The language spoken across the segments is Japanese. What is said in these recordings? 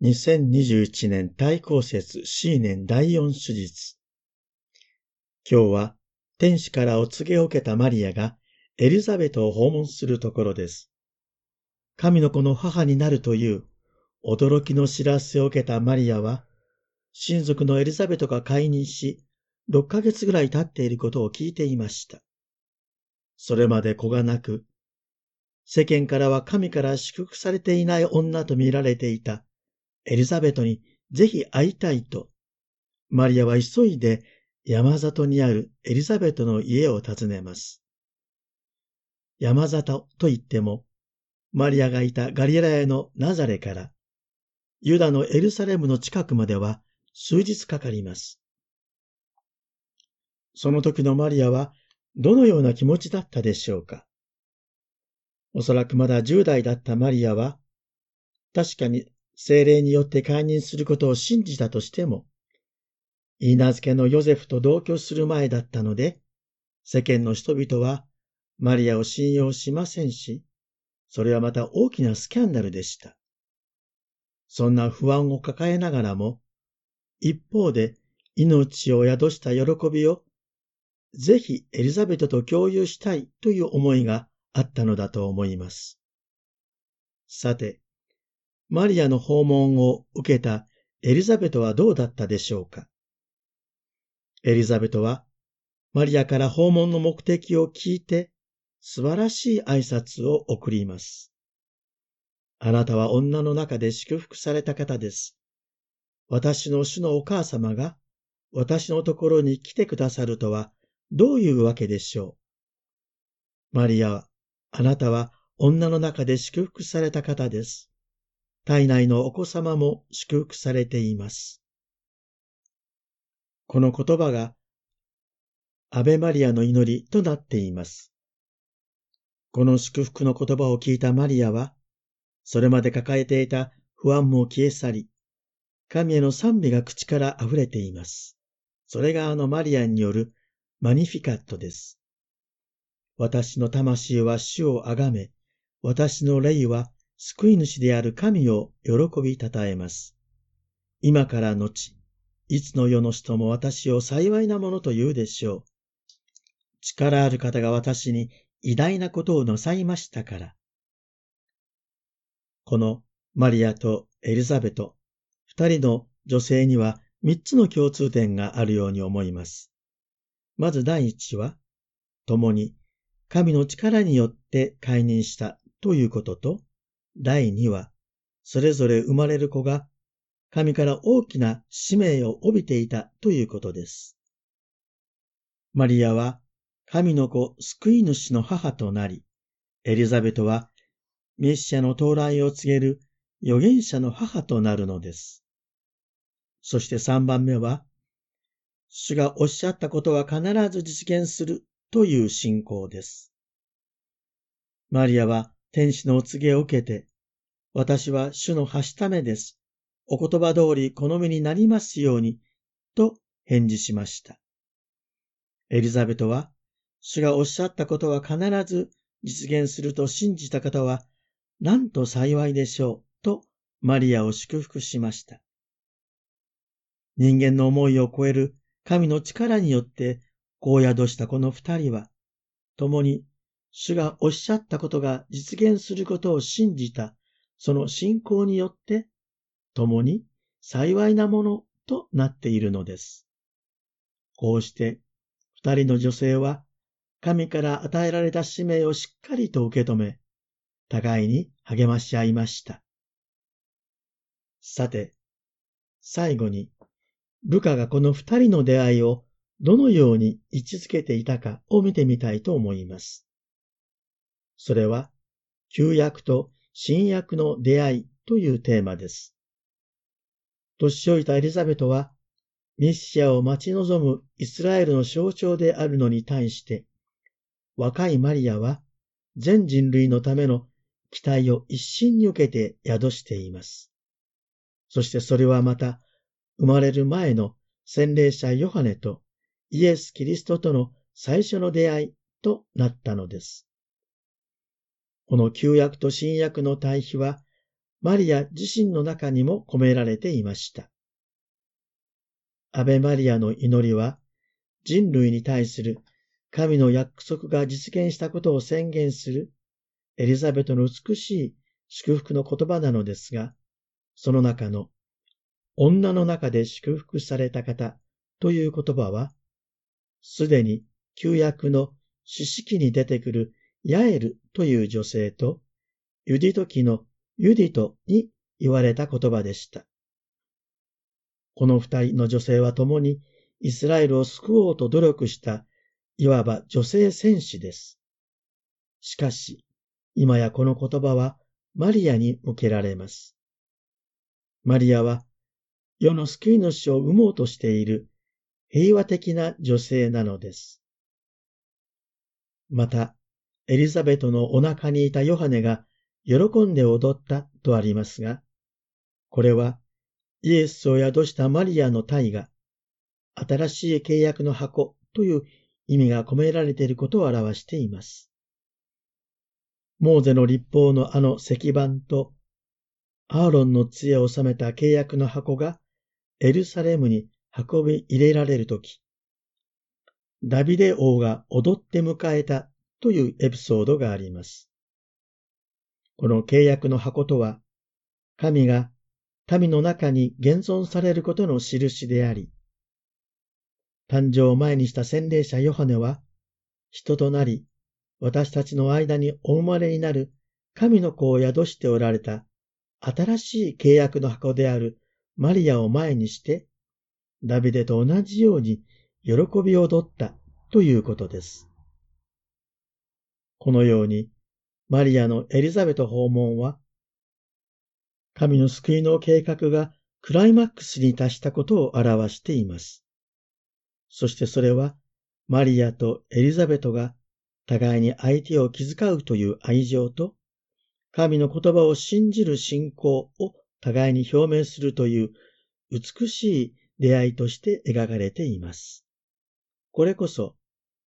2021年対抗節 C 年第4手術。今日は天使からお告げを受けたマリアがエリザベトを訪問するところです。神の子の母になるという驚きの知らせを受けたマリアは、親族のエリザベトが解任し、6ヶ月ぐらい経っていることを聞いていました。それまで子がなく、世間からは神から祝福されていない女と見られていたエリザベトにぜひ会いたいと、マリアは急いで山里にあるエリザベトの家を訪ねます。山里と言っても、マリアがいたガリラヤのナザレから、ユダのエルサレムの近くまでは数日かかります。その時のマリアはどのような気持ちだったでしょうかおそらくまだ10代だったマリアは、確かに精霊によって解任することを信じたとしても、言い名付けのヨゼフと同居する前だったので、世間の人々はマリアを信用しませんし、それはまた大きなスキャンダルでした。そんな不安を抱えながらも、一方で命を宿した喜びをぜひエリザベトと共有したいという思いがあったのだと思います。さて、マリアの訪問を受けたエリザベトはどうだったでしょうか？エリザベトはマリアから訪問の目的を聞いて素晴らしい挨拶を送ります。あなたは女の中で祝福された方です。私の主のお母様が私のところに来てくださるとはどういうわけでしょう？マリアは、あなたは女の中で祝福された方です。体内のお子様も祝福されています。この言葉が、アベマリアの祈りとなっています。この祝福の言葉を聞いたマリアは、それまで抱えていた不安も消え去り、神への賛美が口から溢れています。それがあのマリアによるマニフィカットです。私の魂は主をあがめ、私の霊は救い主である神を喜びたたえます。今から後、いつの世の人も私を幸いなものと言うでしょう。力ある方が私に偉大なことをなさいましたから。このマリアとエリザベト、二人の女性には三つの共通点があるように思います。まず第一は、共に神の力によって解任したということと、第2は、それぞれ生まれる子が神から大きな使命を帯びていたということです。マリアは神の子救い主の母となり、エリザベトはメシアの到来を告げる預言者の母となるのです。そして3番目は、主がおっしゃったことは必ず実現するという信仰です。マリアは天使のお告げを受けて、私は主のはしためです。お言葉通り好みになりますように、と返事しました。エリザベトは、主がおっしゃったことは必ず実現すると信じた方は、なんと幸いでしょう、とマリアを祝福しました。人間の思いを超える神の力によって、こう宿したこの二人は、共に主がおっしゃったことが実現することを信じた、その信仰によって、共に幸いなものとなっているのです。こうして、二人の女性は、神から与えられた使命をしっかりと受け止め、互いに励まし合いました。さて、最後に、ルカがこの二人の出会いをどのように位置づけていたかを見てみたいと思います。それは、旧約と新約の出会いというテーマです。年老いたエリザベトは、メシアを待ち望むイスラエルの象徴であるのに対して、若いマリアは全人類のための期待を一心に受けて宿しています。そしてそれはまた、生まれる前の洗礼者ヨハネとイエス・キリストとの最初の出会いとなったのです。この旧約と新約の対比は、マリア自身の中にも込められていました。アベマリアの祈りは人類に対する神の約束が実現したことを宣言するエリザベトの美しい祝福の言葉なのですが、その中の女の中で祝福された方という言葉は、すでに旧約の詩式に出てくるヤエルという女性と、ユディト記のユディトに言われた言葉でした。この二人の女性は共にイスラエルを救おうと努力した、いわば女性戦士です。しかし、今やこの言葉はマリアに向けられます。マリアは世の救い主を生もうとしている平和的な女性なのです。また、エリザベトのお腹にいたヨハネが喜んで踊ったとありますが、これはイエスを宿したマリアの体が新しい契約の箱という意味が込められていることを表しています。モーゼの立法のあの石板とアーロンの杖を収めた契約の箱がエルサレムに運び入れられるとき、ダビデ王が踊って迎えたというエピソードがあります。この契約の箱とは、神が民の中に現存されることの印であり、誕生を前にした洗礼者ヨハネは、人となり、私たちの間にお生まれになる神の子を宿しておられた新しい契約の箱であるマリアを前にして、ダビデと同じように喜びを踊ったということです。このように、マリアのエリザベト訪問は、神の救いの計画がクライマックスに達したことを表しています。そしてそれは、マリアとエリザベトが互いに相手を気遣うという愛情と、神の言葉を信じる信仰を互いに表明するという美しい出会いとして描かれています。これこそ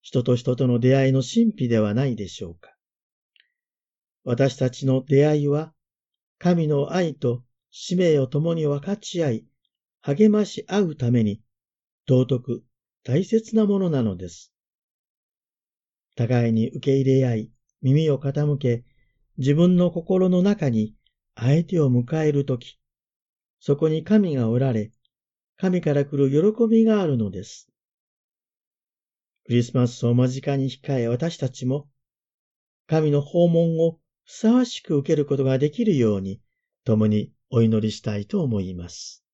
人と人との出会いの神秘ではないでしょうか。私たちの出会いは神の愛と使命を共に分かち合い、励まし合うために尊く大切なものなのです。互いに受け入れ合い、耳を傾け、自分の心の中に相手を迎えるとき、そこに神がおられ、神から来る喜びがあるのです。クリスマスを間近に控え私たちも、神の訪問をふさわしく受けることができるように、共にお祈りしたいと思います。